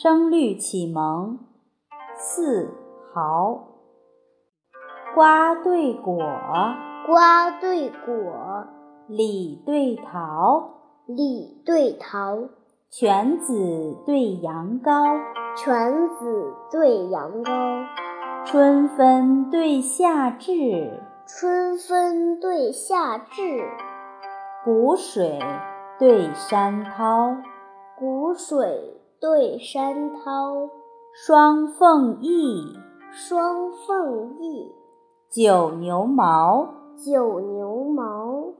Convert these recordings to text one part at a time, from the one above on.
声律启蒙四毫，瓜对果，瓜对果，李对桃，李对桃，犬子对羊羔，犬子对羊羔，春分对夏至，春分对夏至，谷水对山涛，谷水。对山涛，双凤翼，双凤翼，九牛毛，九牛毛，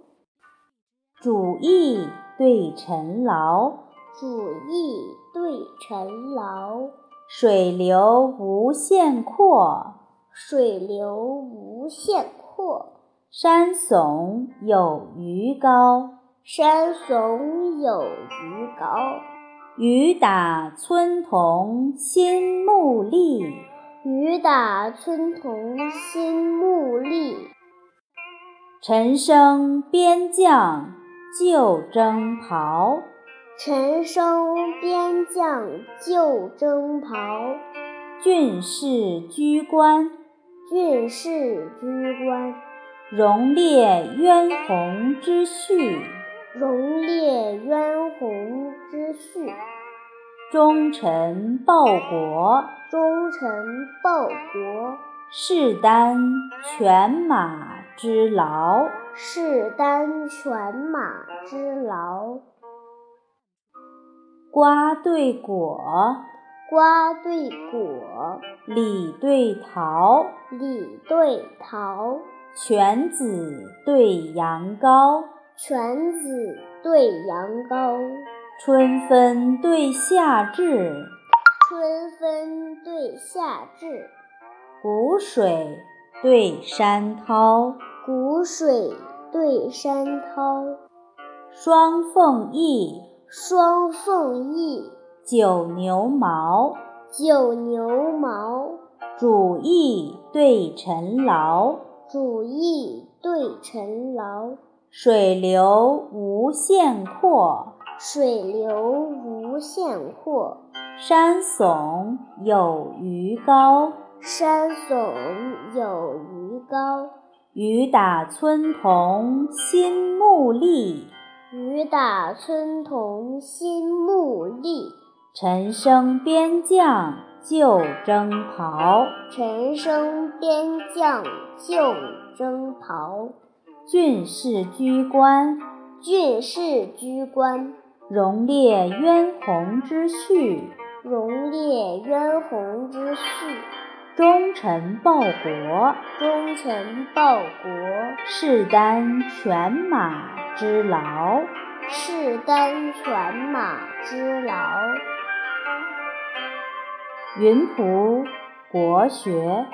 主义对臣劳，主义对臣劳，水流无限阔，水流无限阔，山耸有余高，山耸有余高。雨打村童心木立，雨打村童心木立。陈升边将旧征袍，陈升边将旧征袍。郡士居官，郡士居官。荣烈渊鸿之序。荣烈渊鸿之序，忠臣报国，忠臣报国，誓担犬马之劳，誓担犬马之劳。瓜对果，瓜对果，李对桃，李对桃，犬子对羊羔。犬子对羊羔，春分对夏至，春分对夏至，谷水对山涛，谷水对山涛，双凤翼，双凤翼，九牛毛，九牛毛，主义对臣劳，主义对臣劳。水流无限阔，水流无限阔。山耸有余高，山耸有余高。雨打村童心木立，雨打村童心木立。晨生边将旧征袍，陈生边将旧征袍。郡士居官，郡士居官。荣列渊鸿之序，荣列渊鸿之序。忠臣报国，忠臣报国。誓担犬马之劳，誓担犬马之劳。云图国学。